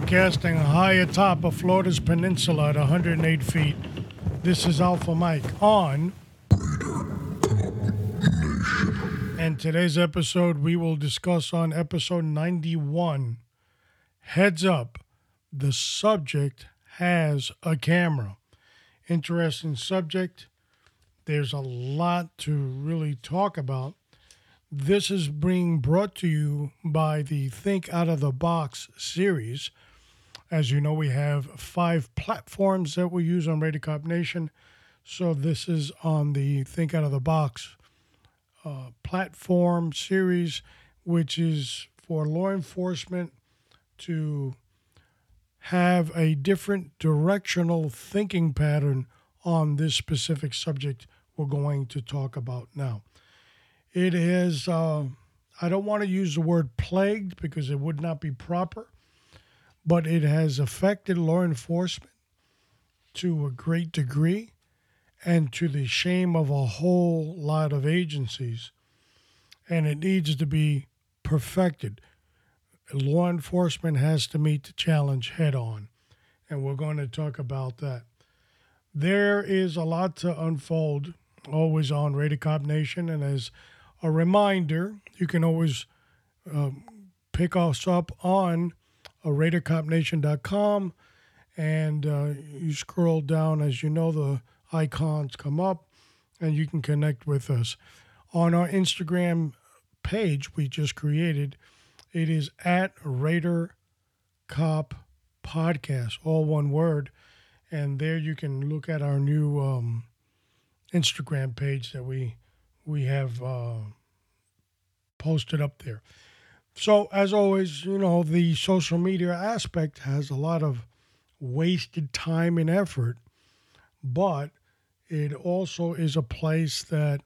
Broadcasting high atop of Florida's peninsula at 108 feet. This is Alpha Mike on. And today's episode, we will discuss on episode 91. Heads up, the subject has a camera. Interesting subject. There's a lot to really talk about. This is being brought to you by the Think Out of the Box series. As you know, we have five platforms that we use on Radio Cop Nation. So this is on the Think Out of the Box uh, platform series, which is for law enforcement to have a different directional thinking pattern on this specific subject we're going to talk about now. It is, uh, I don't want to use the word plagued because it would not be proper, but it has affected law enforcement to a great degree and to the shame of a whole lot of agencies. And it needs to be perfected. Law enforcement has to meet the challenge head on. And we're going to talk about that. There is a lot to unfold always on Radio Cop Nation. And as a reminder, you can always um, pick us up on uh, RadioCopNation.com, and uh, you scroll down as you know the icons come up, and you can connect with us on our Instagram page we just created. It is at Radio Cop Podcast, all one word, and there you can look at our new um, Instagram page that we we have uh, posted up there. So, as always, you know, the social media aspect has a lot of wasted time and effort, but it also is a place that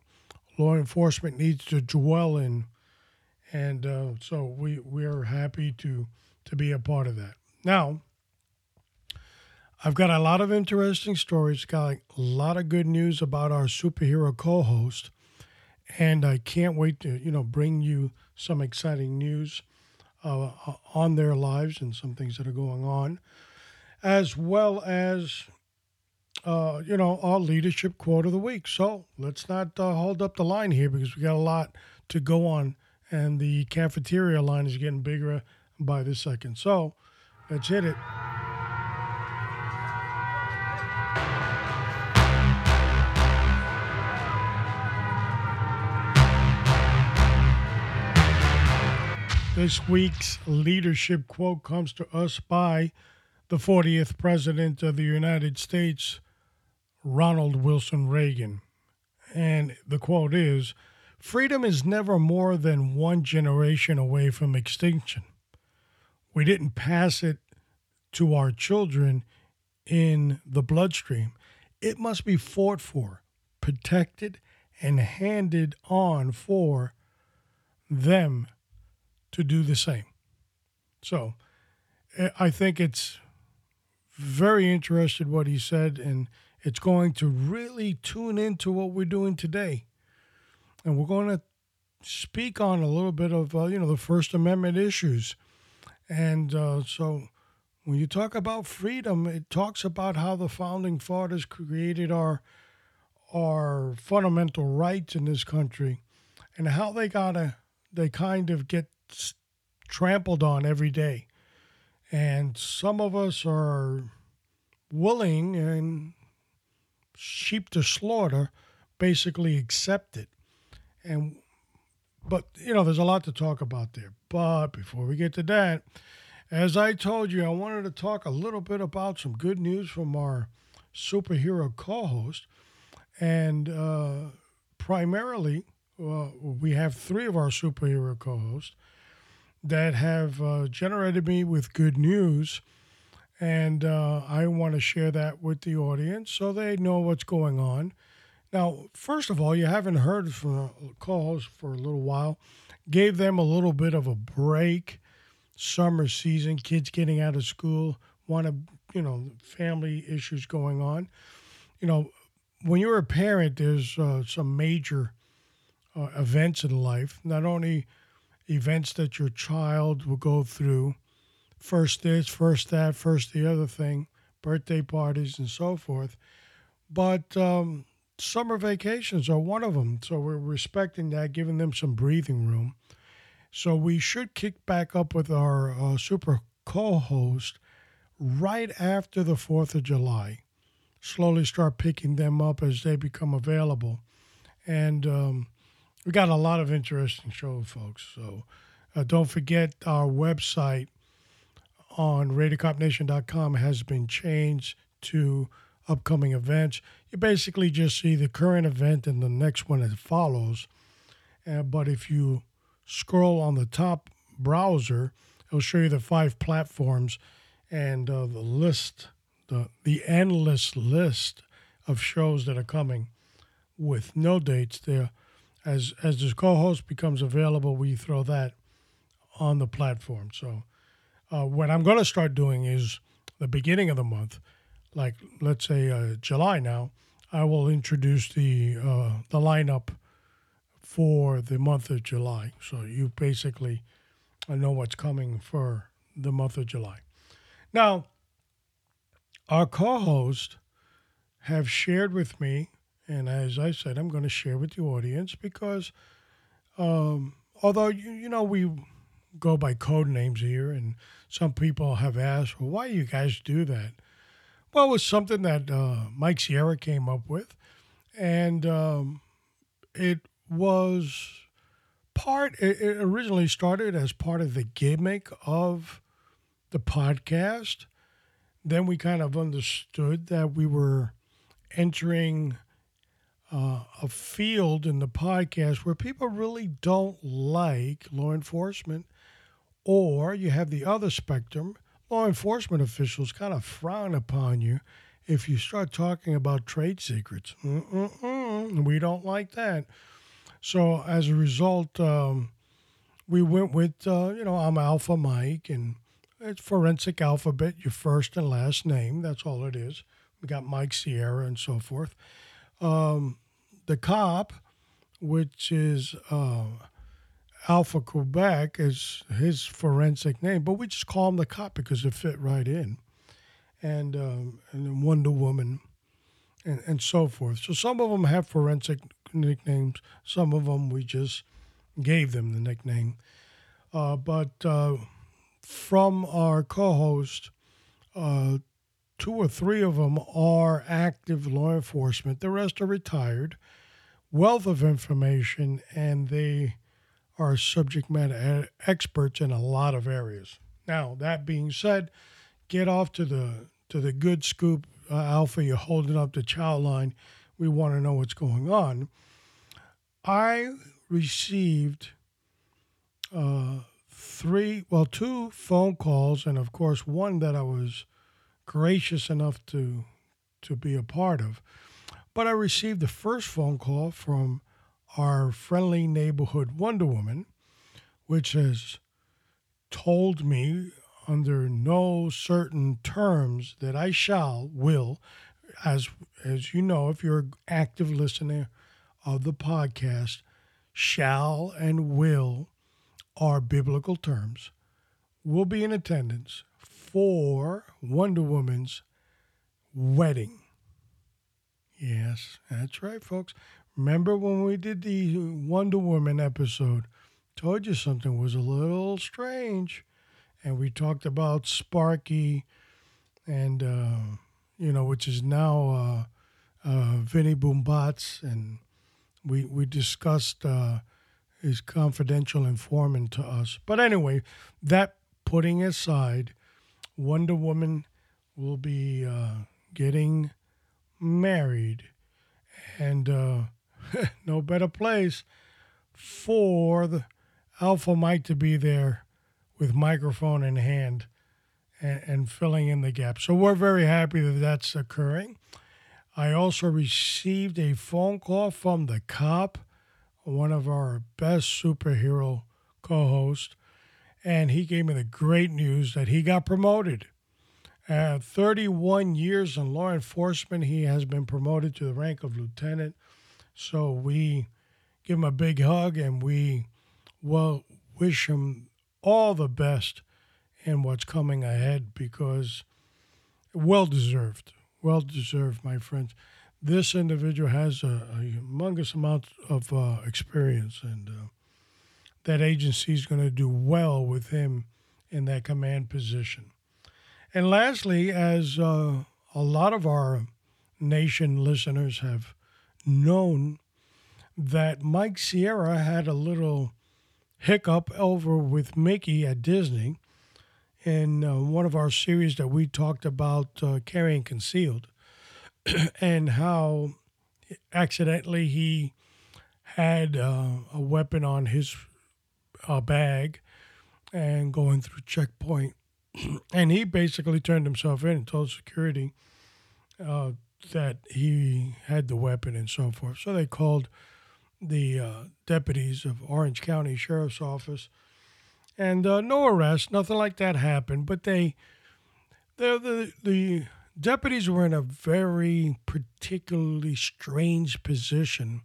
law enforcement needs to dwell in. And uh, so we, we are happy to, to be a part of that. Now, I've got a lot of interesting stories, got a lot of good news about our superhero co host and I can't wait to you know bring you some exciting news uh, on their lives and some things that are going on, as well as uh, you know our leadership quote of the week. So let's not uh, hold up the line here because we got a lot to go on, and the cafeteria line is getting bigger by the second. So let's hit it. This week's leadership quote comes to us by the 40th President of the United States, Ronald Wilson Reagan. And the quote is Freedom is never more than one generation away from extinction. We didn't pass it to our children in the bloodstream. It must be fought for, protected, and handed on for them to do the same. So eh, I think it's very interesting what he said, and it's going to really tune into what we're doing today. And we're going to speak on a little bit of, uh, you know, the First Amendment issues. And uh, so when you talk about freedom, it talks about how the founding fathers created our our fundamental rights in this country and how they gotta they kind of get trampled on every day. And some of us are willing and sheep to slaughter basically accept it. And but you know, there's a lot to talk about there. But before we get to that, as I told you, I wanted to talk a little bit about some good news from our superhero co-host, and uh, primarily uh, we have three of our superhero co-hosts that have uh, generated me with good news. And uh, I want to share that with the audience so they know what's going on. Now, first of all, you haven't heard from calls for a little while. Gave them a little bit of a break. Summer season, kids getting out of school, want to, you know, family issues going on. You know, when you're a parent, there's uh, some major uh, events in life. Not only events that your child will go through first this, first that, first the other thing, birthday parties, and so forth. But um, summer vacations are one of them. So we're respecting that, giving them some breathing room. So we should kick back up with our uh, super co host right after the 4th of July. Slowly start picking them up as they become available. And um, we got a lot of interesting shows, folks. So uh, don't forget our website on radiocopnation.com has been changed to upcoming events. You basically just see the current event and the next one that follows. Uh, but if you scroll on the top browser, it'll show you the five platforms and uh, the list, the the endless list of shows that are coming with no dates there. As as this co-host becomes available, we throw that on the platform. So uh, what I'm going to start doing is the beginning of the month, like let's say uh, July now, I will introduce the uh, the lineup for the month of July. So you basically know what's coming for the month of July. Now, our co-host have shared with me, and as I said, I'm going to share with the audience because um, although you, you know we go by code names here, and some people have asked, well, why do you guys do that? Well, it was something that uh, Mike Sierra came up with, and um, it was part. It, it originally started as part of the gimmick of the podcast. Then we kind of understood that we were entering uh, a field in the podcast where people really don't like law enforcement or you have the other spectrum. Law enforcement officials kind of frown upon you if you start talking about trade secrets. Mm-mm-mm. We don't like that. So as a result, um, we went with, uh, you know, I'm Alpha Mike, and it's forensic alphabet, your first and last name. That's all it is. We got Mike Sierra and so forth. Um, the cop, which is uh, Alpha Quebec is his forensic name, but we just call him the cop because it fit right in. And, um, and Wonder Woman and, and so forth. So some of them have forensic nicknames, some of them we just gave them the nickname. Uh, but uh, from our co host, uh, two or three of them are active law enforcement, the rest are retired. Wealth of information, and they are subject matter experts in a lot of areas. Now, that being said, get off to the to the good scoop, uh, Alpha. You're holding up the chow line. We want to know what's going on. I received uh, three, well, two phone calls, and of course, one that I was gracious enough to to be a part of. But I received the first phone call from our friendly neighborhood Wonder Woman, which has told me under no certain terms that I shall, will, as as you know, if you're an active listener of the podcast, shall and will are biblical terms, will be in attendance for Wonder Woman's wedding. Yes, that's right, folks. Remember when we did the Wonder Woman episode? Told you something was a little strange. And we talked about Sparky and, uh, you know, which is now uh, uh, Vinny Boombots. And we, we discussed uh, his confidential informant to us. But anyway, that putting aside, Wonder Woman will be uh, getting married. And uh, no better place for the Alpha Mike to be there with microphone in hand and, and filling in the gap. So we're very happy that that's occurring. I also received a phone call from the cop, one of our best superhero co hosts, and he gave me the great news that he got promoted. At 31 years in law enforcement, he has been promoted to the rank of lieutenant. So we give him a big hug and we well wish him all the best in what's coming ahead because well deserved. Well deserved, my friends. This individual has a, a humongous amount of uh, experience, and uh, that agency is going to do well with him in that command position. And lastly, as uh, a lot of our nation listeners have known, that Mike Sierra had a little hiccup over with Mickey at Disney in uh, one of our series that we talked about uh, carrying concealed and how accidentally he had uh, a weapon on his uh, bag and going through checkpoint. and he basically turned himself in and told security uh, that he had the weapon and so forth. So they called the uh, deputies of Orange County Sheriff's Office, and uh, no arrest, nothing like that happened. But they, the the deputies were in a very particularly strange position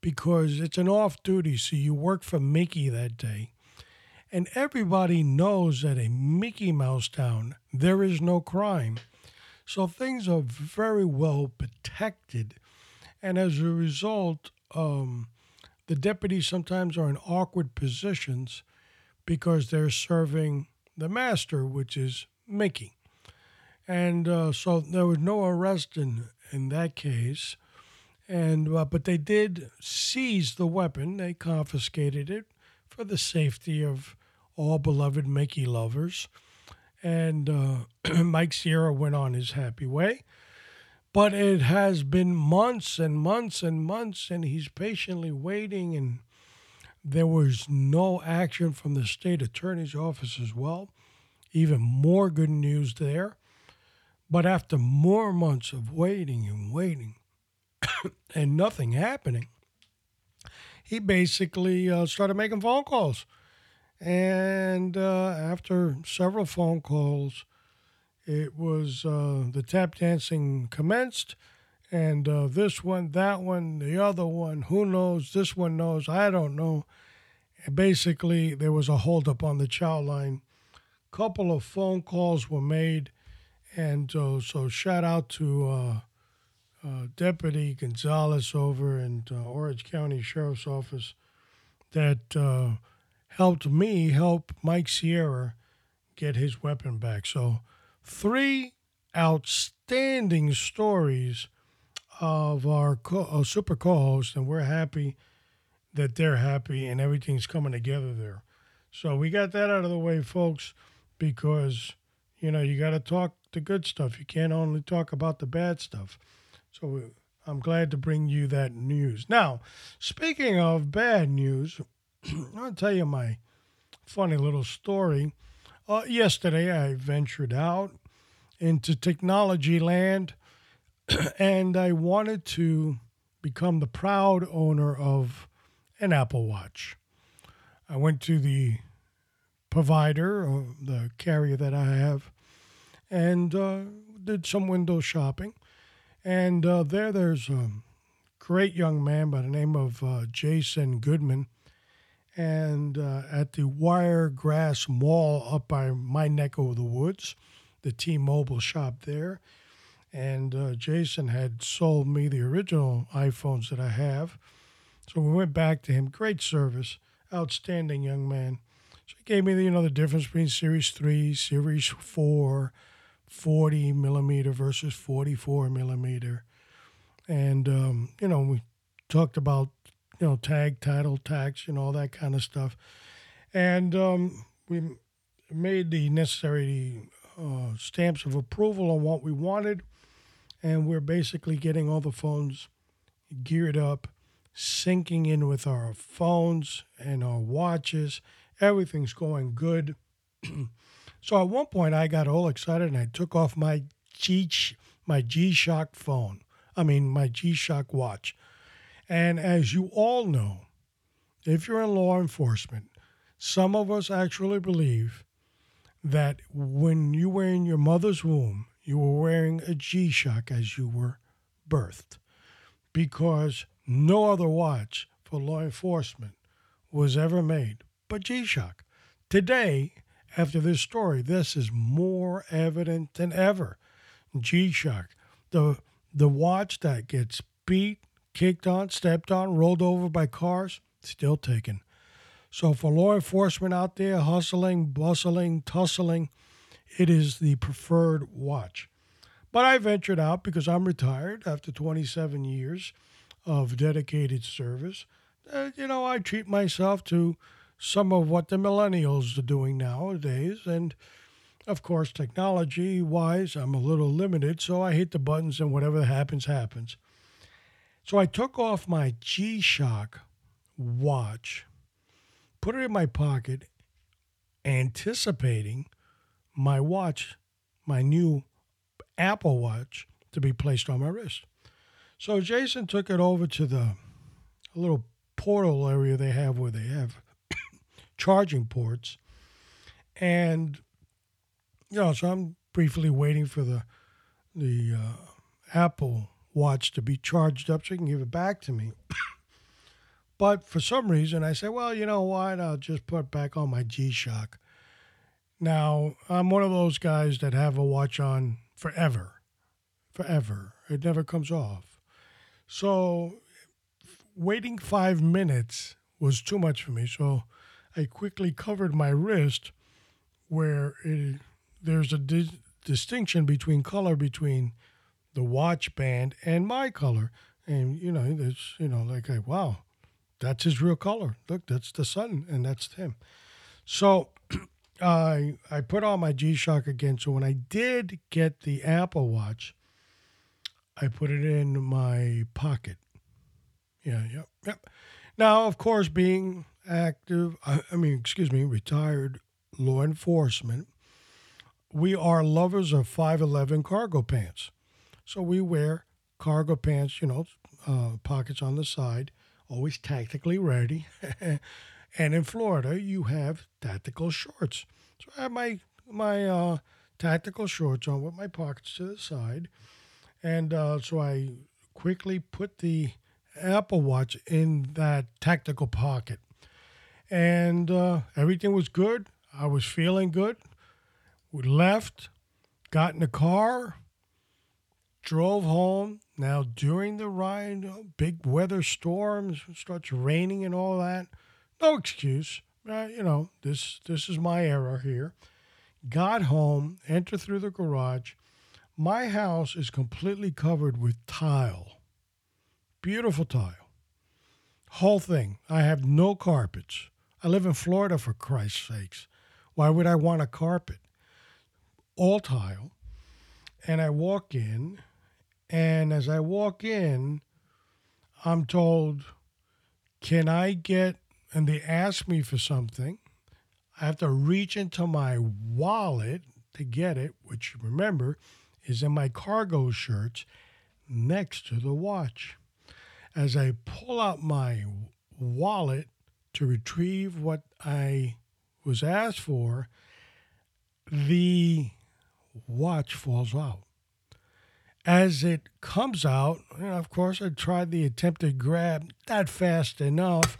because it's an off duty, so you work for Mickey that day. And everybody knows that a Mickey Mouse town, there is no crime. So things are very well protected. And as a result, um, the deputies sometimes are in awkward positions because they're serving the master, which is Mickey. And uh, so there was no arrest in, in that case. And uh, but they did seize the weapon. They confiscated it for the safety of all beloved Mickey lovers. And uh, Mike Sierra went on his happy way. But it has been months and months and months, and he's patiently waiting. And there was no action from the state attorney's office as well. Even more good news there. But after more months of waiting and waiting and nothing happening, he basically uh, started making phone calls. And uh, after several phone calls, it was uh, the tap dancing commenced, and uh, this one, that one, the other one, who knows? This one knows, I don't know. And basically, there was a holdup on the chow line. Couple of phone calls were made, and uh, so shout out to uh, uh, Deputy Gonzalez over in Orange County Sheriff's Office that helped me help Mike Sierra get his weapon back. So three outstanding stories of our co- uh, super co host, and we're happy that they're happy and everything's coming together there. So we got that out of the way, folks, because you know you got to talk the good stuff. You can't only talk about the bad stuff. So I'm glad to bring you that news. Now, speaking of bad news, I'll tell you my funny little story. Uh, yesterday, I ventured out into technology land and I wanted to become the proud owner of an Apple Watch. I went to the provider, or the carrier that I have, and uh, did some window shopping. And uh, there, there's a great young man by the name of uh, Jason Goodman and uh, at the Wiregrass Mall up by my neck of the woods, the T-Mobile shop there. And uh, Jason had sold me the original iPhones that I have. So we went back to him. Great service, outstanding young man. So he gave me the, you know the difference between Series 3, Series 4, 40 millimeter versus 44 millimeter. And, um, you know, we talked about you know, tag, title, tax, and all that kind of stuff. And um, we made the necessary uh, stamps of approval on what we wanted. And we're basically getting all the phones geared up, syncing in with our phones and our watches. Everything's going good. so at one point, I got all excited and I took off my G my G Shock phone. I mean, my G Shock watch. And as you all know, if you're in law enforcement, some of us actually believe that when you were in your mother's womb, you were wearing a G Shock as you were birthed because no other watch for law enforcement was ever made but G Shock. Today, after this story. This is more evident than ever. G Shock, the the watch that gets beat, kicked on, stepped on, rolled over by cars, still taken. So for law enforcement out there hustling, bustling, tussling, it is the preferred watch. But I ventured out because I'm retired after 27 years of dedicated service. Uh, you know, I treat myself to some of what the millennials are doing nowadays. And of course, technology wise, I'm a little limited, so I hit the buttons and whatever happens, happens. So I took off my G Shock watch, put it in my pocket, anticipating my watch, my new Apple Watch, to be placed on my wrist. So Jason took it over to the little portal area they have where they have charging ports. And, you know, so I'm briefly waiting for the, the uh, Apple Watch to be charged up so he can give it back to me. but for some reason, I said, well, you know what? I'll just put back on my G Shock. Now, I'm one of those guys that have a watch on forever. Forever. It never comes off. So waiting five minutes was too much for me. So I quickly covered my wrist where it, there's a di- distinction between color between the watch band and my color. And, you know, it's, you know, like, wow, that's his real color. Look, that's the sun and that's him. So I, I put on my G Shock again. So when I did get the Apple Watch, I put it in my pocket. Yeah, yep, yep. Now, of course, being active, I, I mean, excuse me, retired law enforcement, we are lovers of 511 cargo pants. So we wear cargo pants, you know, uh, pockets on the side, always tactically ready. and in Florida, you have tactical shorts. So I have my my uh, tactical shorts on with my pockets to the side, and uh, so I quickly put the Apple Watch in that tactical pocket and uh, everything was good. I was feeling good. We left, got in the car, drove home. Now, during the ride, big weather storms, starts raining and all that. No excuse. Uh, you know, this this is my era here. Got home, entered through the garage. My house is completely covered with tile. Beautiful tile. Whole thing. I have no carpets. I live in Florida, for Christ's sakes. Why would I want a carpet? All tile. And I walk in, and as I walk in, I'm told, Can I get, and they ask me for something. I have to reach into my wallet to get it, which remember is in my cargo shirts next to the watch. As I pull out my wallet, to retrieve what I was asked for, the watch falls out. As it comes out, of course, I tried the attempted grab, not fast enough,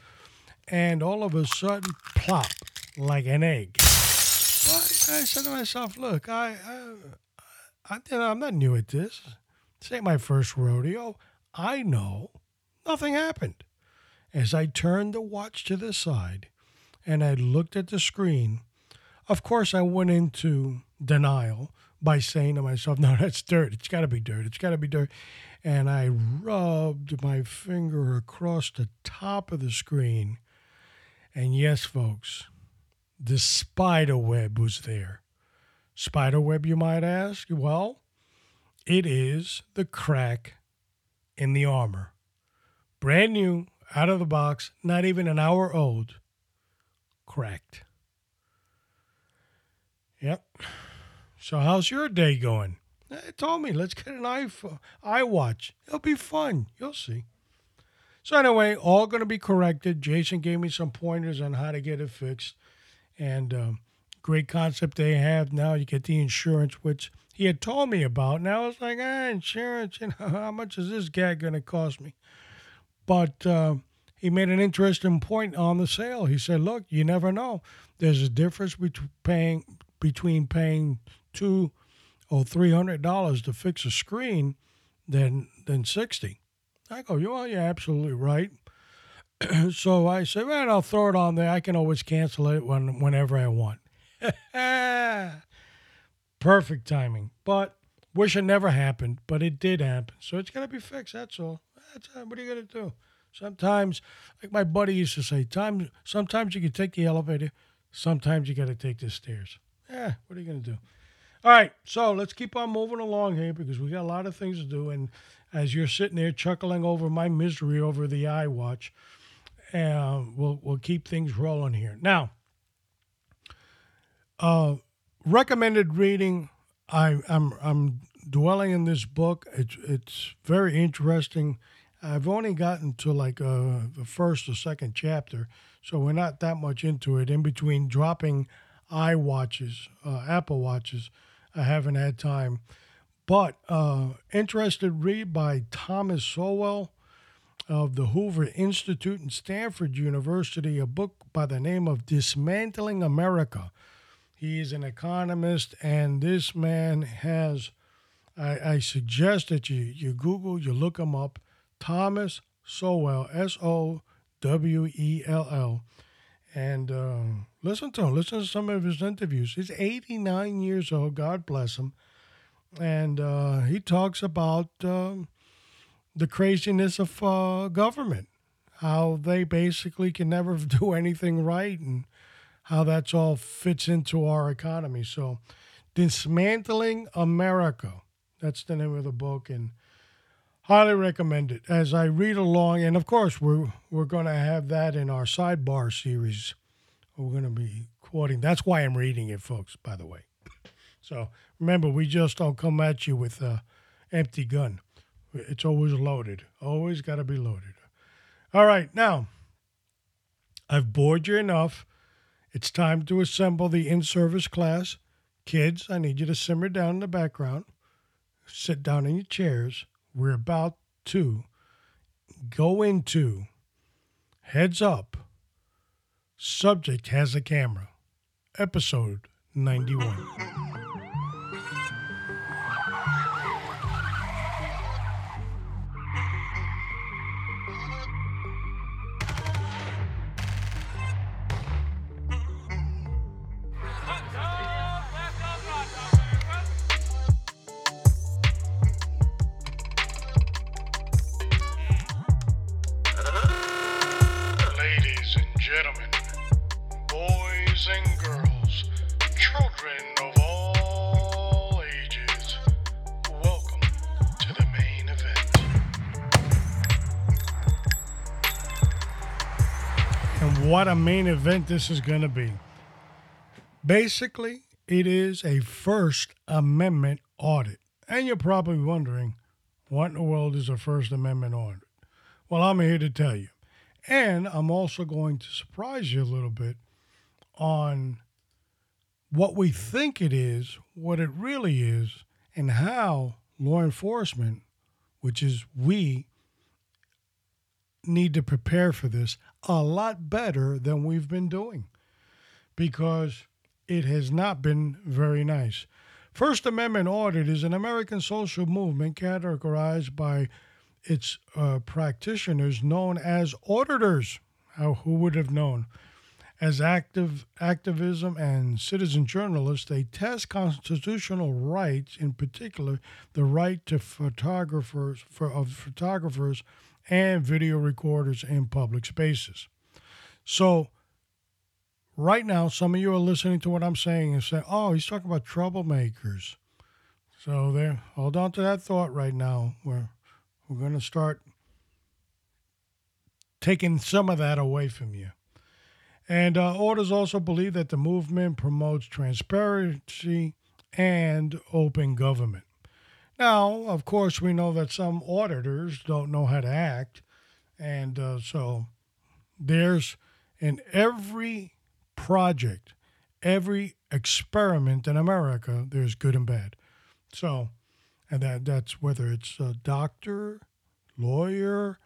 and all of a sudden, plop, like an egg. I said to myself, look, I, I, I, I'm not new at this. This ain't my first rodeo. I know nothing happened. As I turned the watch to the side and I looked at the screen, of course, I went into denial by saying to myself, No, that's dirt. It's got to be dirt. It's got to be dirt. And I rubbed my finger across the top of the screen. And yes, folks, the spider web was there. Spider web, you might ask? Well, it is the crack in the armor. Brand new, out of the box, not even an hour old, cracked. Yep. So how's your day going? They told me let's get an iPhone, iWatch. It'll be fun. You'll see. So anyway, all going to be corrected. Jason gave me some pointers on how to get it fixed, and um, great concept they have now. You get the insurance, which he had told me about. Now it's like, ah, insurance. You know, how much is this guy going to cost me? But uh, he made an interesting point on the sale. He said, "Look, you never know. There's a difference between paying between paying two or three hundred dollars to fix a screen than than sixty. I go, "Well, you're oh, absolutely right." so I say, "Man, I'll throw it on there. I can always cancel it when whenever I want." Perfect timing, but wish it never happened, but it did happen. So it's gonna be fixed. That's all. That's uh, what are you gonna do? Sometimes, like my buddy used to say, time. Sometimes you can take the elevator. Sometimes you got to take the stairs. Yeah, what are you gonna do? All right, so let's keep on moving along here because we got a lot of things to do. And as you're sitting there chuckling over my misery over the iWatch, uh, we'll we'll keep things rolling here. Now, uh, recommended reading. I, I'm I'm dwelling in this book. It's it's very interesting. I've only gotten to like uh, the first or second chapter, so we're not that much into it. In between dropping iWatches, uh, Apple Watches, I haven't had time. But uh, interested read by Thomas Sowell of the Hoover Institute and Stanford University, a book by the name of Dismantling America. He is an economist, and this man has. I, I suggest that you, you Google, you look him up. Thomas Sowell, S O W E L L. And uh, listen to him. Listen to some of his interviews. He's 89 years old. God bless him. And uh, he talks about um, the craziness of uh, government, how they basically can never do anything right, and how that's all fits into our economy. So, Dismantling America. That's the name of the book. And highly recommend it as I read along. And of course, we're we're going to have that in our sidebar series. We're going to be quoting. That's why I'm reading it, folks. By the way, so remember, we just don't come at you with a empty gun. It's always loaded. Always got to be loaded. All right, now I've bored you enough. It's time to assemble the in-service class. Kids, I need you to simmer down in the background. Sit down in your chairs we're about to go into Heads Up Subject Has a Camera, episode 91. What a main event this is going to be. Basically, it is a First Amendment audit. And you're probably wondering, what in the world is a First Amendment audit? Well, I'm here to tell you. And I'm also going to surprise you a little bit on what we think it is, what it really is, and how law enforcement, which is we, need to prepare for this a lot better than we've been doing because it has not been very nice. First Amendment audit is an American social movement categorized by its uh, practitioners known as auditors. How, who would have known? As active activism and citizen journalists, they test constitutional rights, in particular the right to photographers for, of photographers and video recorders in public spaces. So, right now, some of you are listening to what I'm saying and say, oh, he's talking about troublemakers. So, there, hold on to that thought right now. We're, we're going to start taking some of that away from you. And uh, orders also believe that the movement promotes transparency and open government. Now, of course, we know that some auditors don't know how to act. And uh, so there's in every project, every experiment in America, there's good and bad. So, and that, that's whether it's a doctor, lawyer,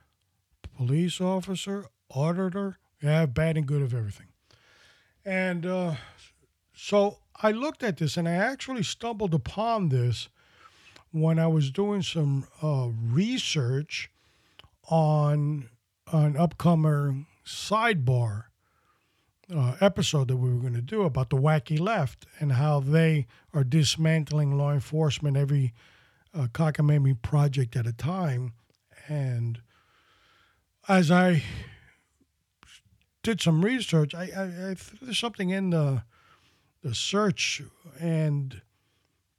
police officer, auditor. Yeah, bad and good of everything. And uh, so I looked at this and I actually stumbled upon this when I was doing some uh, research on an upcoming sidebar uh, episode that we were going to do about the wacky left and how they are dismantling law enforcement every uh, cockamamie project at a time. And as I did some research, I, I, I something in the the search, and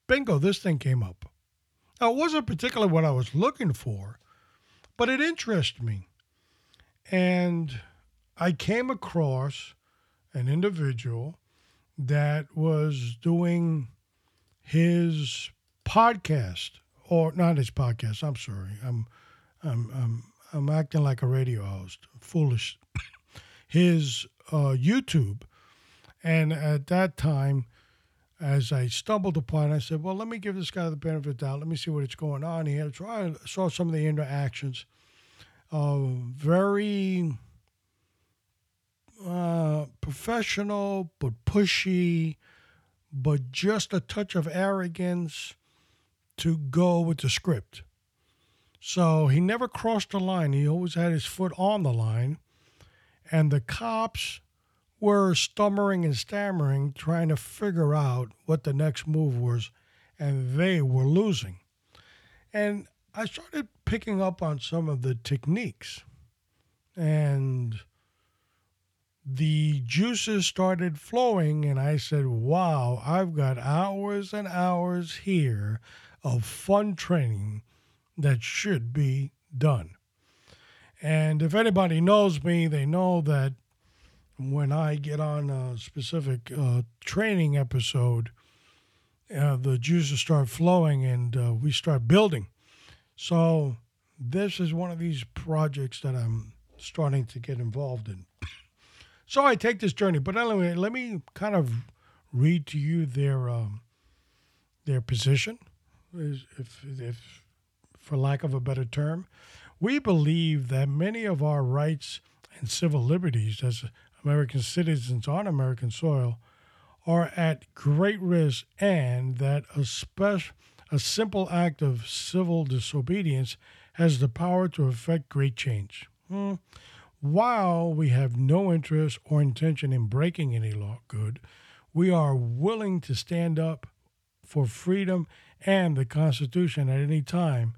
bingo, this thing came up. Now, it wasn't particularly what I was looking for, but it interested me. And I came across an individual that was doing his podcast, or not his podcast. I'm sorry. I'm, I'm, I'm, I'm acting like a radio host. Foolish. his uh, YouTube and at that time, as I stumbled upon, I said, "Well, let me give this guy the benefit of the doubt. Let me see what it's going on." He had I saw some of the interactions, uh, very uh, professional but pushy, but just a touch of arrogance to go with the script. So he never crossed the line. He always had his foot on the line, and the cops were stammering and stammering, trying to figure out what the next move was, and they were losing. And I started picking up on some of the techniques, and the juices started flowing, and I said, Wow, I've got hours and hours here of fun training that should be done. And if anybody knows me, they know that when I get on a specific uh, training episode, uh, the juices start flowing and uh, we start building. So this is one of these projects that I'm starting to get involved in. So I take this journey, but anyway, let me kind of read to you their um, their position, if, if for lack of a better term. We believe that many of our rights and civil liberties as American citizens on American soil are at great risk and that a, special, a simple act of civil disobedience has the power to effect great change. Hmm. While we have no interest or intention in breaking any law good, we are willing to stand up for freedom and the Constitution at any time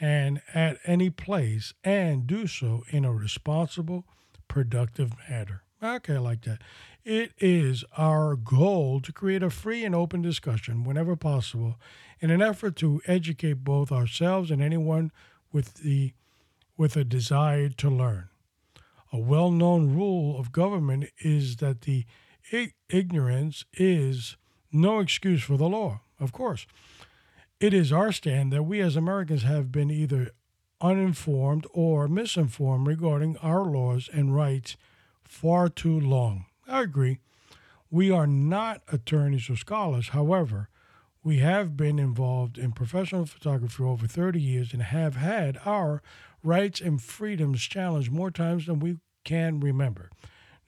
and at any place and do so in a responsible, productive manner. Okay, I like that. It is our goal to create a free and open discussion whenever possible in an effort to educate both ourselves and anyone with the with a desire to learn. A well-known rule of government is that the ignorance is no excuse for the law. Of course, it is our stand that we as Americans have been either uninformed or misinformed regarding our laws and rights far too long. I agree. We are not attorneys or scholars. However, we have been involved in professional photography for over 30 years and have had our rights and freedoms challenged more times than we can remember.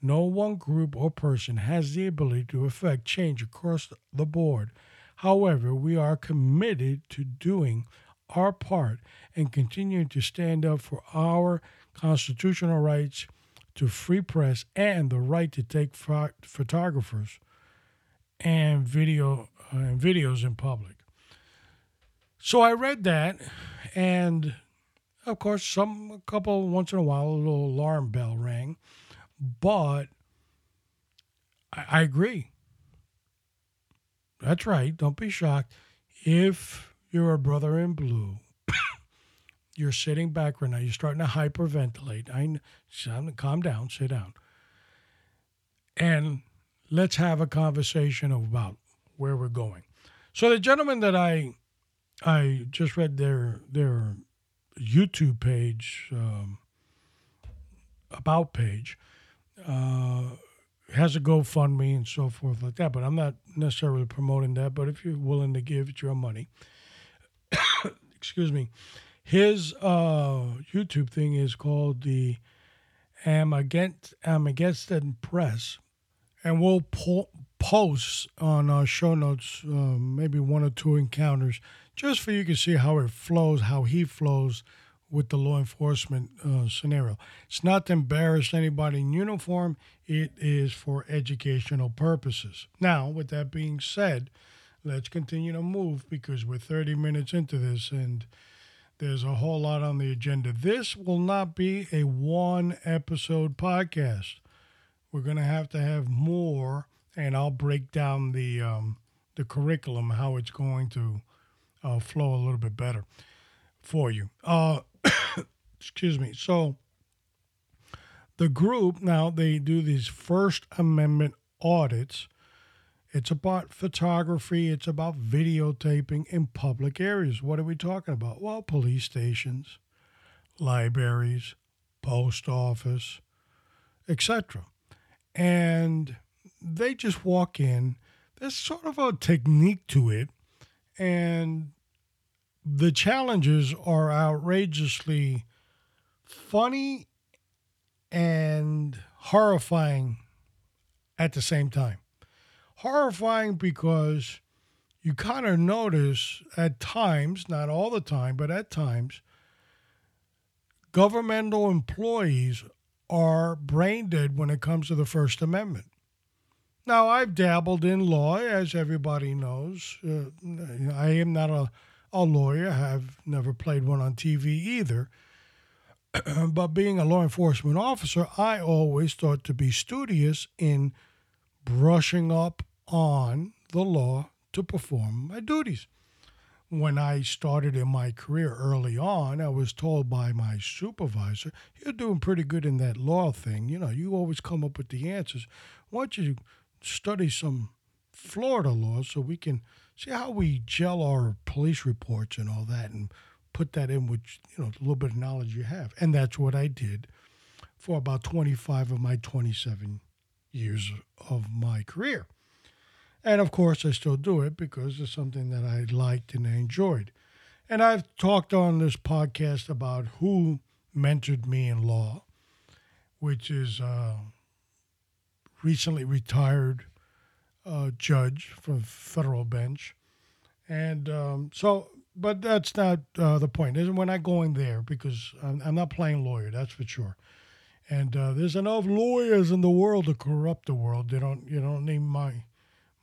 No one group or person has the ability to effect change across the board. However, we are committed to doing our part and continuing to stand up for our constitutional rights to free press and the right to take photographers and video uh, and videos in public. So I read that, and of course, some a couple once in a while a little alarm bell rang, but I, I agree. That's right. Don't be shocked if you're a brother in blue you're sitting back right now. You're starting to hyperventilate. I calm down, sit down, and let's have a conversation about where we're going. So the gentleman that I I just read their their YouTube page um, about page uh, has a GoFundMe and so forth like that. But I'm not necessarily promoting that. But if you're willing to give, your money. Excuse me his uh, YouTube thing is called the Amagansett am against press, and we'll po- post on our show notes uh, maybe one or two encounters just for you to see how it flows, how he flows with the law enforcement uh, scenario. It's not to embarrass anybody in uniform. It is for educational purposes. Now, with that being said, let's continue to move because we're 30 minutes into this and there's a whole lot on the agenda. This will not be a one episode podcast. We're going to have to have more, and I'll break down the um, the curriculum, how it's going to uh, flow a little bit better for you. Uh, excuse me. So the group now they do these First Amendment audits. It's about photography, it's about videotaping in public areas. What are we talking about? Well, police stations, libraries, post office, etc. And they just walk in. There's sort of a technique to it, and the challenges are outrageously funny and horrifying at the same time. Horrifying because you kind of notice at times, not all the time, but at times, governmental employees are brain dead when it comes to the First Amendment. Now, I've dabbled in law, as everybody knows. Uh, I am not a a lawyer, I've never played one on TV either. but being a law enforcement officer, I always thought to be studious in brushing up on the law to perform my duties. When I started in my career early on, I was told by my supervisor, You're doing pretty good in that law thing. You know, you always come up with the answers. Why don't you study some Florida law so we can see how we gel our police reports and all that and put that in with you know a little bit of knowledge you have and that's what i did for about 25 of my 27 years of my career and of course i still do it because it's something that i liked and i enjoyed and i've talked on this podcast about who mentored me in law which is a recently retired uh, judge from federal bench, and um, so. But that's not uh, the point. We're not going there because I'm, I'm, not playing lawyer. That's for sure. And uh, there's enough lawyers in the world to corrupt the world. They don't. You don't need my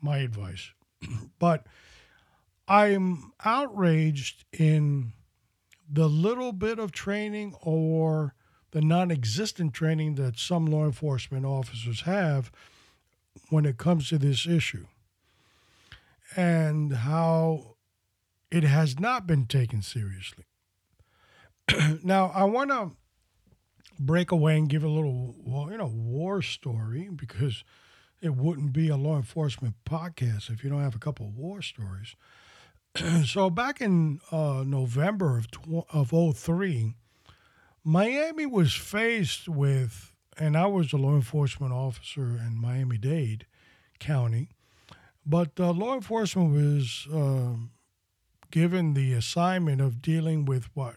my advice. but I'm outraged in the little bit of training or the non existent training that some law enforcement officers have when it comes to this issue and how it has not been taken seriously. now, I want to break away and give a little, you know, war story because it wouldn't be a law enforcement podcast if you don't have a couple of war stories. so back in uh, November of tw- of 03, Miami was faced with and I was a law enforcement officer in Miami Dade County, but uh, law enforcement was uh, given the assignment of dealing with what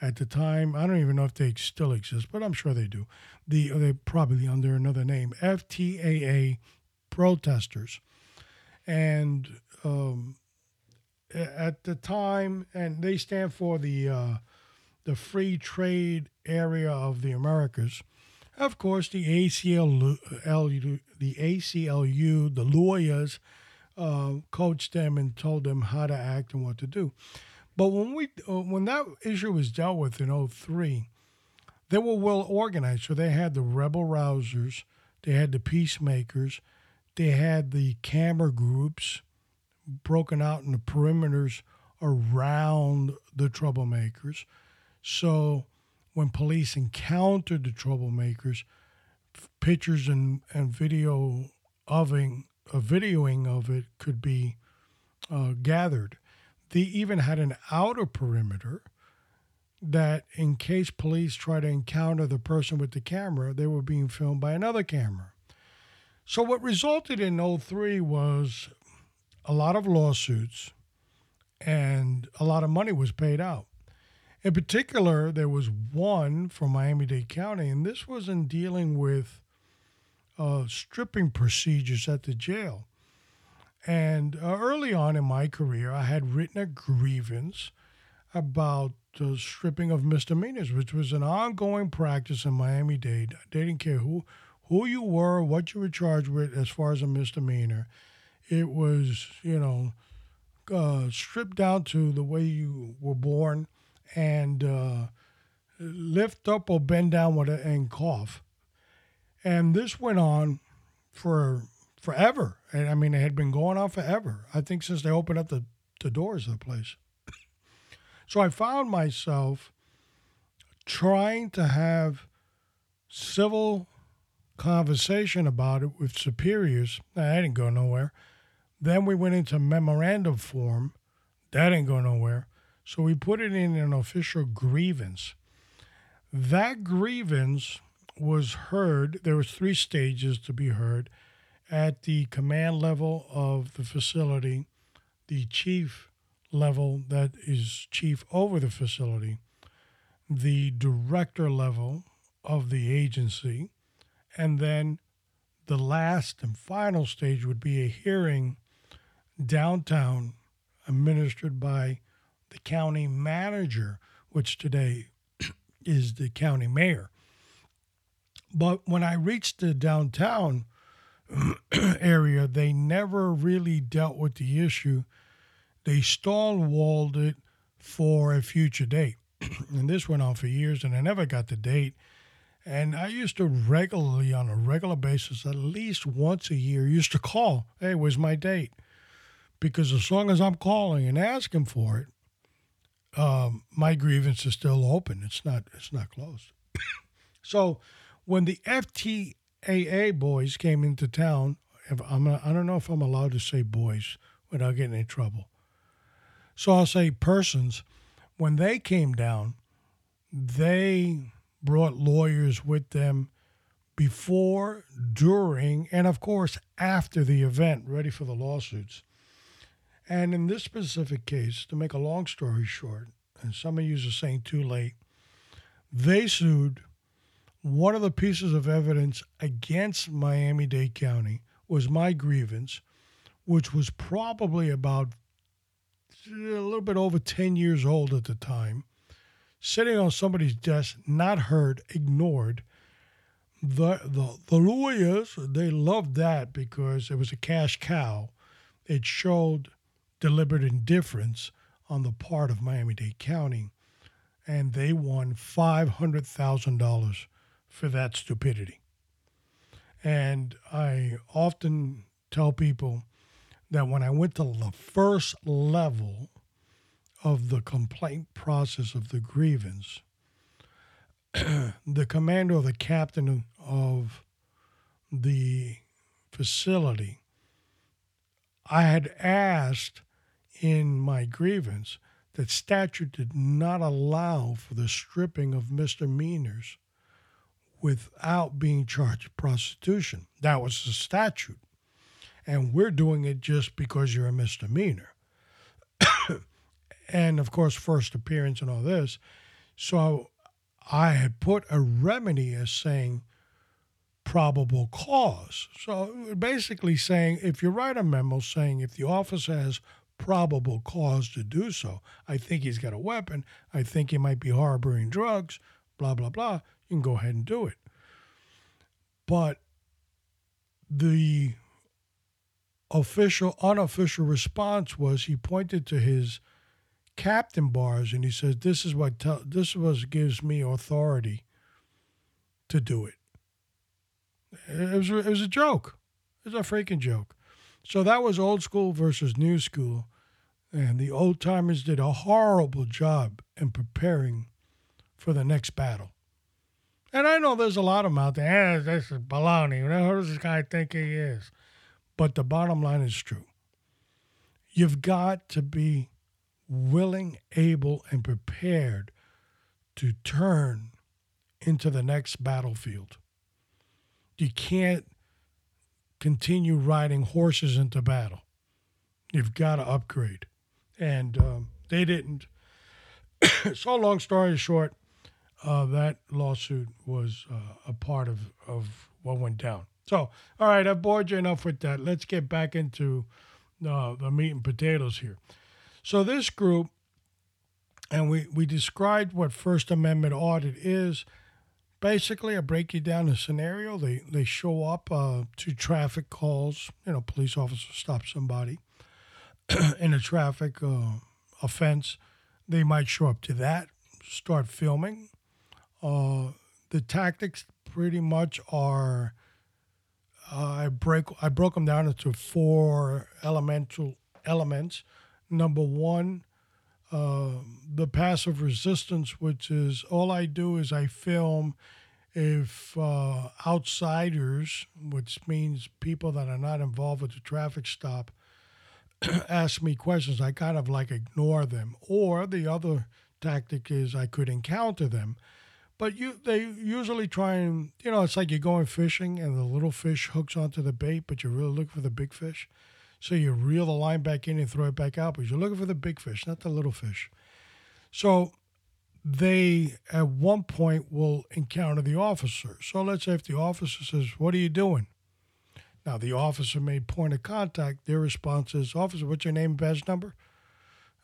at the time I don't even know if they still exist, but I'm sure they do. The they probably under another name FTAA protesters, and um, at the time, and they stand for the uh, the Free Trade Area of the Americas. Of course, the ACLU, the ACLU, the lawyers uh, coached them and told them how to act and what to do. But when we uh, when that issue was dealt with in 03, they were well organized. So they had the rebel rousers, they had the peacemakers, they had the camera groups broken out in the perimeters around the troublemakers. So when police encountered the troublemakers, pictures and, and video of a videoing of it could be uh, gathered. They even had an outer perimeter that, in case police try to encounter the person with the camera, they were being filmed by another camera. So, what resulted in 03 was a lot of lawsuits and a lot of money was paid out. In particular, there was one from Miami Dade County, and this was in dealing with uh, stripping procedures at the jail. And uh, early on in my career, I had written a grievance about the stripping of misdemeanors, which was an ongoing practice in Miami Dade. They didn't care who who you were, what you were charged with as far as a misdemeanor. It was, you know, uh, stripped down to the way you were born and uh, lift up or bend down with it and cough. And this went on for forever. And I mean, it had been going on forever. I think since they opened up the, the doors of the place. So I found myself trying to have civil conversation about it with superiors. I didn't go nowhere. Then we went into memorandum form. That didn't go nowhere. So we put it in an official grievance. That grievance was heard. There was three stages to be heard at the command level of the facility, the chief level that is chief over the facility, the director level of the agency, and then the last and final stage would be a hearing downtown administered by the county manager, which today is the county mayor. But when I reached the downtown area, they never really dealt with the issue. They stalwalled it for a future date. and this went on for years, and I never got the date. And I used to regularly, on a regular basis, at least once a year, used to call, hey, where's my date? Because as long as I'm calling and asking for it, um, my grievance is still open. It's not. It's not closed. so, when the FTAA boys came into town, I'm, I don't know if I'm allowed to say boys without getting in trouble. So I'll say persons. When they came down, they brought lawyers with them before, during, and of course after the event, ready for the lawsuits. And in this specific case, to make a long story short, and some of you are saying too late, they sued. One of the pieces of evidence against Miami Dade County was my grievance, which was probably about a little bit over 10 years old at the time sitting on somebody's desk, not heard, ignored. The, the, the lawyers, they loved that because it was a cash cow. It showed deliberate indifference on the part of Miami Dade County, and they won $500,000 for that stupidity. And I often tell people that when I went to the first level of the complaint process of the grievance, the commander or the captain of the facility, I had asked in my grievance that statute did not allow for the stripping of misdemeanors without being charged prostitution. That was the statute. And we're doing it just because you're a misdemeanor and of course, first appearance and all this. So I had put a remedy as saying probable cause. So basically saying if you write a memo saying if the officer has probable cause to do so, I think he's got a weapon, I think he might be harboring drugs, blah, blah, blah, you can go ahead and do it. But the official, unofficial response was he pointed to his captain bars and he says this is what te- this is what gives me authority to do it. It was it was a joke. It was a freaking joke. So that was old school versus new school, and the old timers did a horrible job in preparing for the next battle. And I know there's a lot of them out there. Eh, this is baloney. Who does this guy think he is? But the bottom line is true. You've got to be willing, able, and prepared to turn into the next battlefield. You can't continue riding horses into battle. You've got to upgrade. And um, they didn't. so, long story short, uh, that lawsuit was uh, a part of, of what went down. So, all right, I've bored you enough with that. Let's get back into uh, the meat and potatoes here. So, this group, and we, we described what First Amendment audit is. Basically, I break you down the scenario. They, they show up uh, to traffic calls. You know, police officer stops somebody in a traffic uh, offense. They might show up to that, start filming. Uh, the tactics pretty much are uh, I break I broke them down into four elemental elements. Number one, uh, the passive resistance, which is all I do is I film if uh, outsiders, which means people that are not involved with the traffic stop, ask me questions, I kind of like ignore them. Or the other tactic is I could encounter them but you, they usually try and you know, it's like you're going fishing and the little fish hooks onto the bait, but you're really looking for the big fish. So you reel the line back in and throw it back out, but you're looking for the big fish, not the little fish. So they at one point will encounter the officer. So let's say if the officer says, "What are you doing?" Now the officer made point of contact. Their response is, "Officer, what's your name, badge number?"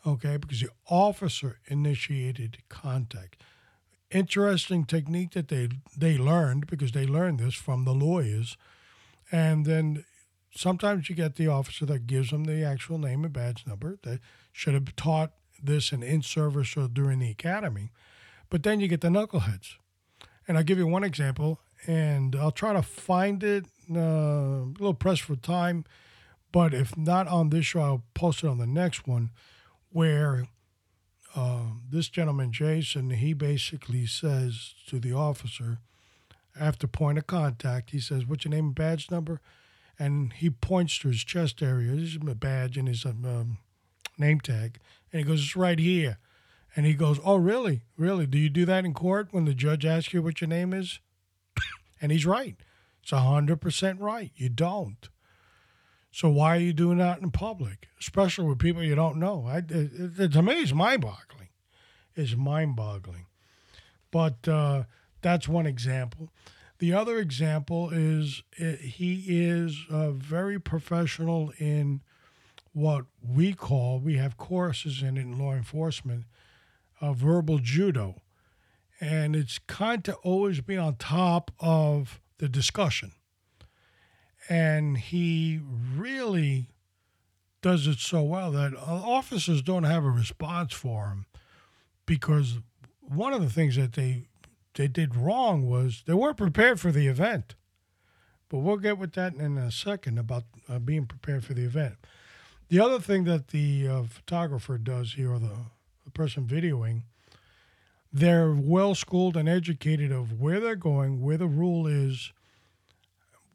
Okay, because the officer initiated contact interesting technique that they they learned because they learned this from the lawyers, and then sometimes you get the officer that gives them the actual name and badge number. that should have taught this in in service or during the academy, but then you get the knuckleheads, and I'll give you one example, and I'll try to find it. Uh, a little pressed for time, but if not on this show, I'll post it on the next one, where um, this gentleman, Jason, he basically says to the officer, after point of contact, he says, What's your name and badge number? And he points to his chest area. This is my badge and his um, um, name tag. And he goes, It's right here. And he goes, Oh, really? Really? Do you do that in court when the judge asks you what your name is? and he's right. It's 100% right. You don't. So why are you doing that in public, especially with people you don't know? I, it, it, to me, it's mind-boggling. It's mind-boggling. But uh, that's one example. The other example is it, he is uh, very professional in what we call, we have courses in, in law enforcement, uh, verbal judo. And it's kind to always be on top of the discussion and he really does it so well that officers don't have a response for him because one of the things that they they did wrong was they weren't prepared for the event. But we'll get with that in a second about uh, being prepared for the event. The other thing that the uh, photographer does here, or the, the person videoing, they're well schooled and educated of where they're going, where the rule is,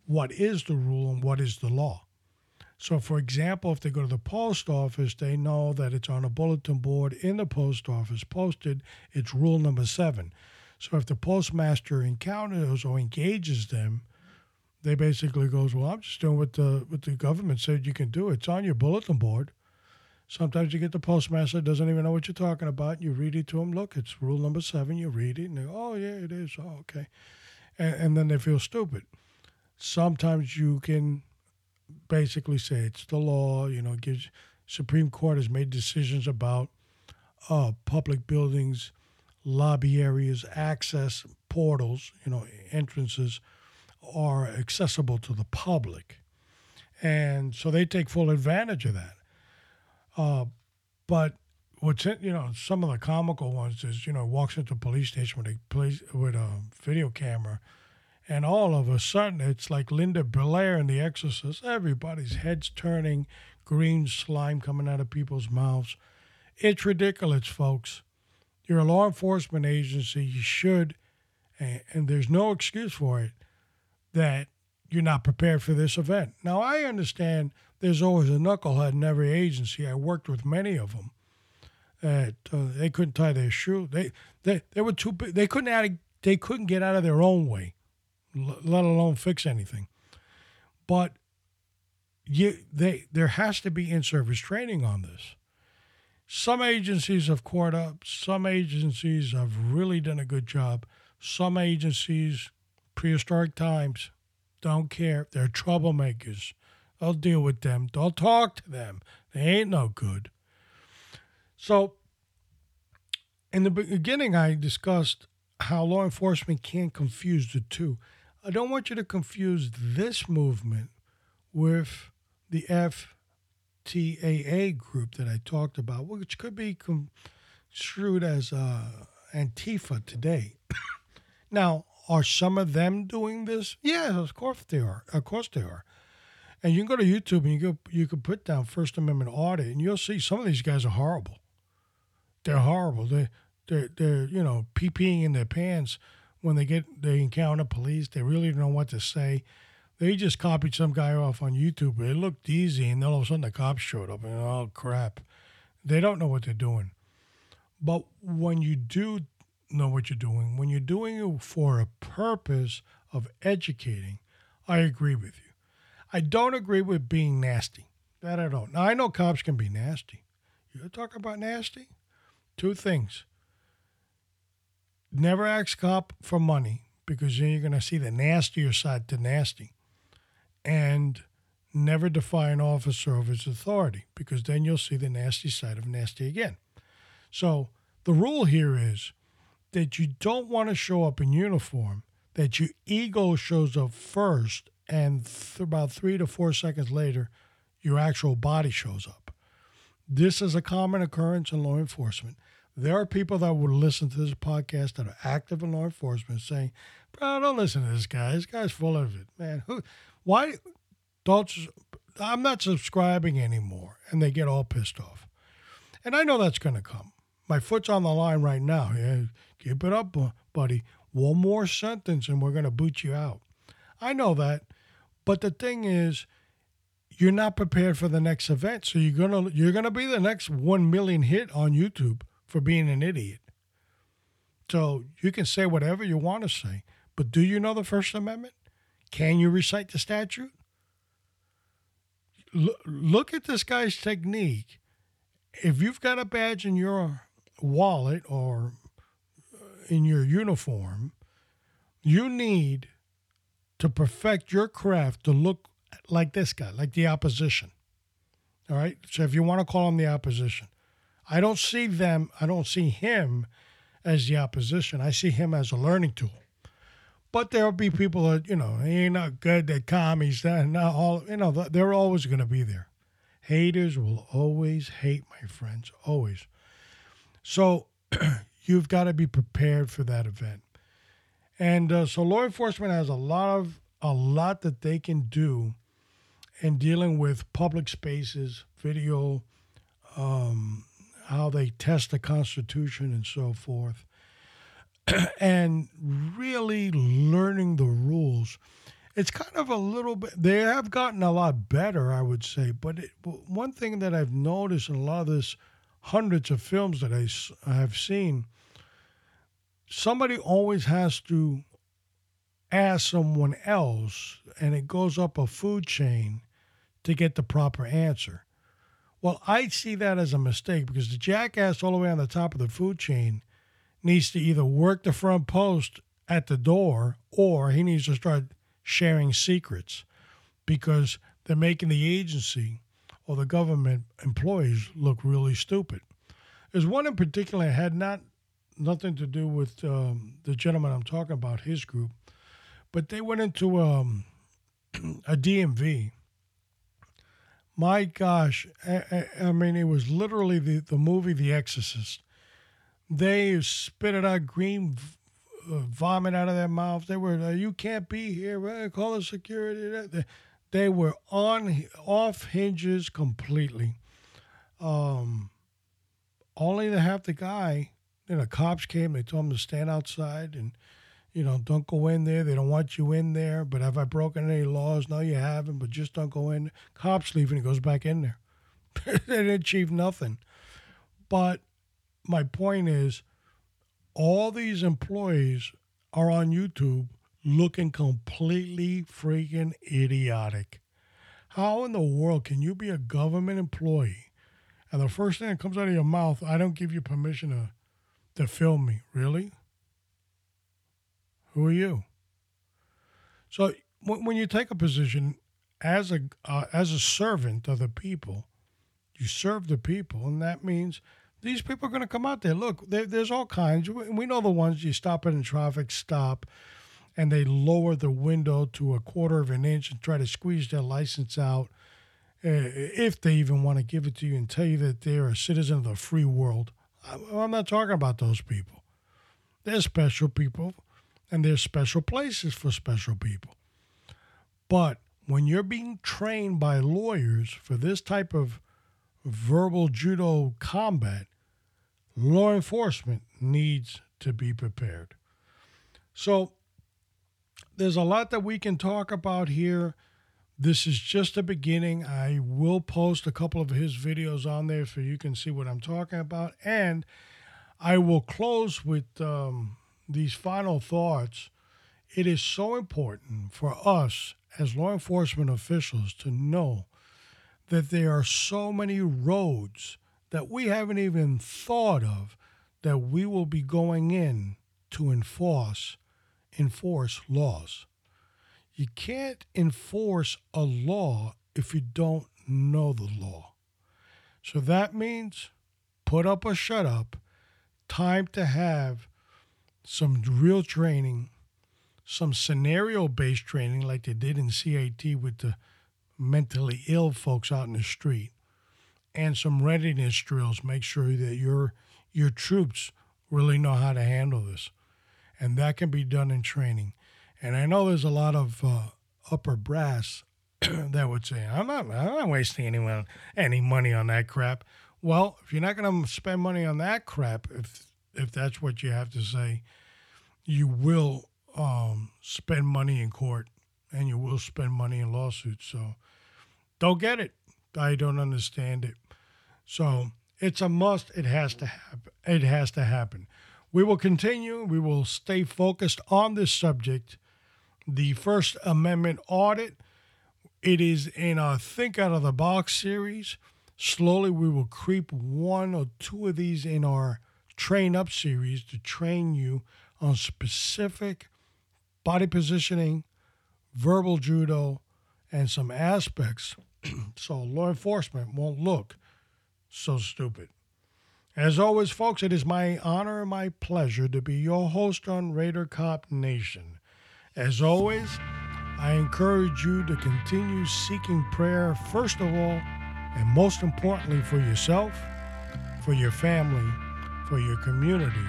what is the rule and what is the law. So, for example, if they go to the post office, they know that it's on a bulletin board in the post office posted, it's rule number seven. So, if the postmaster encounters or engages them, they basically goes, "Well, I'm just doing what the what the government said you can do. It's on your bulletin board." Sometimes you get the postmaster doesn't even know what you're talking about. You read it to him. Look, it's rule number seven. You read it, and they go, "Oh yeah, it is. Oh okay," and, and then they feel stupid sometimes you can basically say it's the law. You know, gives Supreme Court has made decisions about uh, public buildings, lobby areas, access portals. You know, entrances are accessible to the public, and so they take full advantage of that. Uh, but what's in, you know some of the comical ones is you know walks into a police station with a police with a video camera and all of a sudden, it's like Linda Blair in The Exorcist. Everybody's heads turning, green slime coming out of people's mouths. It's ridiculous, folks. You're a law enforcement agency. You should, and, and there's no excuse for it, that you're not prepared for this event. Now, I understand there's always a knucklehead in every agency. I worked with many of them that uh, they couldn't tie their shoe. They, they, they were too big. They couldn't, out they couldn't get out of their own way let alone fix anything. But you, they, there has to be in-service training on this. some agencies have caught up. Some agencies have really done a good job. Some agencies, prehistoric times, don't care. They're troublemakers. I'll deal with them. Don't talk to them. They ain't no good. So, in the beginning, I discussed how law enforcement can't confuse the two. I don't want you to confuse this movement with the FTAA group that I talked about, which could be construed as uh, Antifa today. now, are some of them doing this? Yeah, of course they are. Of course they are. And you can go to YouTube and you go, you can put down First Amendment audit, and you'll see some of these guys are horrible. They're horrible. They they're they're you know peeing in their pants when they get they encounter police. They really don't know what to say. They just copied some guy off on YouTube. It looked easy, and then all of a sudden the cops showed up, and oh crap, they don't know what they're doing. But when you do know what you're doing, when you're doing it for a purpose of educating, I agree with you. I don't agree with being nasty. That I don't. Now I know cops can be nasty. You talk about nasty? Two things. Never ask cop for money because then you're going to see the nastier side to nasty. And never defy an officer of his authority because then you'll see the nasty side of nasty again. So the rule here is that you don't want to show up in uniform, that your ego shows up first, and th- about three to four seconds later, your actual body shows up. This is a common occurrence in law enforcement. There are people that would listen to this podcast that are active in law enforcement saying, Bro, don't listen to this guy. This guy's full of it. Man, who why don't I'm not subscribing anymore. And they get all pissed off. And I know that's gonna come. My foot's on the line right now. Yeah, keep it up, buddy. One more sentence and we're gonna boot you out. I know that. But the thing is, you're not prepared for the next event. So you're gonna you're gonna be the next one million hit on YouTube for being an idiot. So you can say whatever you want to say, but do you know the First Amendment? Can you recite the statute? L- look at this guy's technique. If you've got a badge in your wallet or uh, in your uniform, you need to perfect your craft to look like this guy, like the opposition. All right. So if you want to call him the opposition, I don't see them, I don't see him as the opposition. I see him as a learning tool. But there'll be people that, you know, he ain't not good, they're commies, they're not all, you know, they're always going to be there. Haters will always hate, my friends, always. So you've got to be prepared for that event. And uh, so law enforcement has a lot of, a lot that they can do in dealing with public spaces, video, um, how they test the Constitution and so forth, and really learning the rules. It's kind of a little bit, they have gotten a lot better, I would say. But it, one thing that I've noticed in a lot of this hundreds of films that I, I have seen, somebody always has to ask someone else, and it goes up a food chain to get the proper answer. Well, I see that as a mistake because the jackass all the way on the top of the food chain needs to either work the front post at the door or he needs to start sharing secrets because they're making the agency or the government employees look really stupid. There's one in particular that had not nothing to do with um, the gentleman I'm talking about, his group, but they went into um, a DMV my gosh, I, I, mean, it was literally the, the movie The Exorcist. They spit it out green uh, vomit out of their mouths. They were, uh, you can't be here. Call the security. They were on off hinges completely. Um, only to have the guy, you know, cops came. They told him to stand outside and you know, don't go in there. They don't want you in there. But have I broken any laws? No, you haven't. But just don't go in. Cops leave and he goes back in there. they didn't achieve nothing. But my point is, all these employees are on YouTube looking completely freaking idiotic. How in the world can you be a government employee and the first thing that comes out of your mouth, I don't give you permission to to film me. Really? Who are you? So when, you take a position as a uh, as a servant of the people, you serve the people, and that means these people are going to come out there. Look, there, there's all kinds. We know the ones you stop it in traffic stop, and they lower the window to a quarter of an inch and try to squeeze their license out, uh, if they even want to give it to you and tell you that they're a citizen of the free world. I'm not talking about those people. They're special people, and there's special places for special people. But when you're being trained by lawyers for this type of verbal judo combat, law enforcement needs to be prepared. So, there's a lot that we can talk about here. This is just the beginning. I will post a couple of his videos on there so you can see what I'm talking about. And I will close with um, these final thoughts. It is so important for us as law enforcement officials to know that there are so many roads that we haven't even thought of that we will be going in to enforce enforce laws. You can't enforce a law if you don't know the law. So that means put up or shut up, time to have some real training, some scenario based training like they did in CAT with the mentally ill folks out in the street, and some readiness drills. Make sure that your your troops really know how to handle this, and that can be done in training. And I know there's a lot of uh, upper brass that would say, "I'm not, I'm not wasting anyone any money on that crap." Well, if you're not going to spend money on that crap, if if that's what you have to say, you will um, spend money in court and you will spend money in lawsuits. So don't get it. I don't understand it. So it's a must. It has to happen. It has to happen. We will continue. We will stay focused on this subject the First Amendment audit. It is in our Think Out of the Box series. Slowly, we will creep one or two of these in our Train Up series to train you on specific body positioning, verbal judo, and some aspects so law enforcement won't look so stupid. As always, folks, it is my honor and my pleasure to be your host on Radio Cop Nation. As always, I encourage you to continue seeking prayer, first of all, and most importantly, for yourself, for your family, for your community,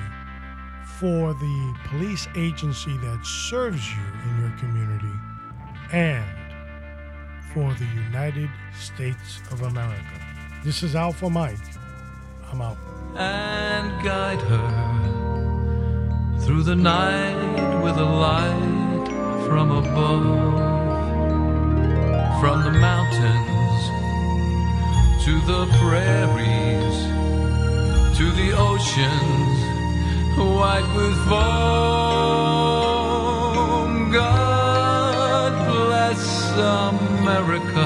for the police agency that serves you in your community, and for the United States of America. This is Alpha Mike. I'm out. And guide her through the night with a light from above, from the mountains to the prairies to the oceans white with foam. God bless America,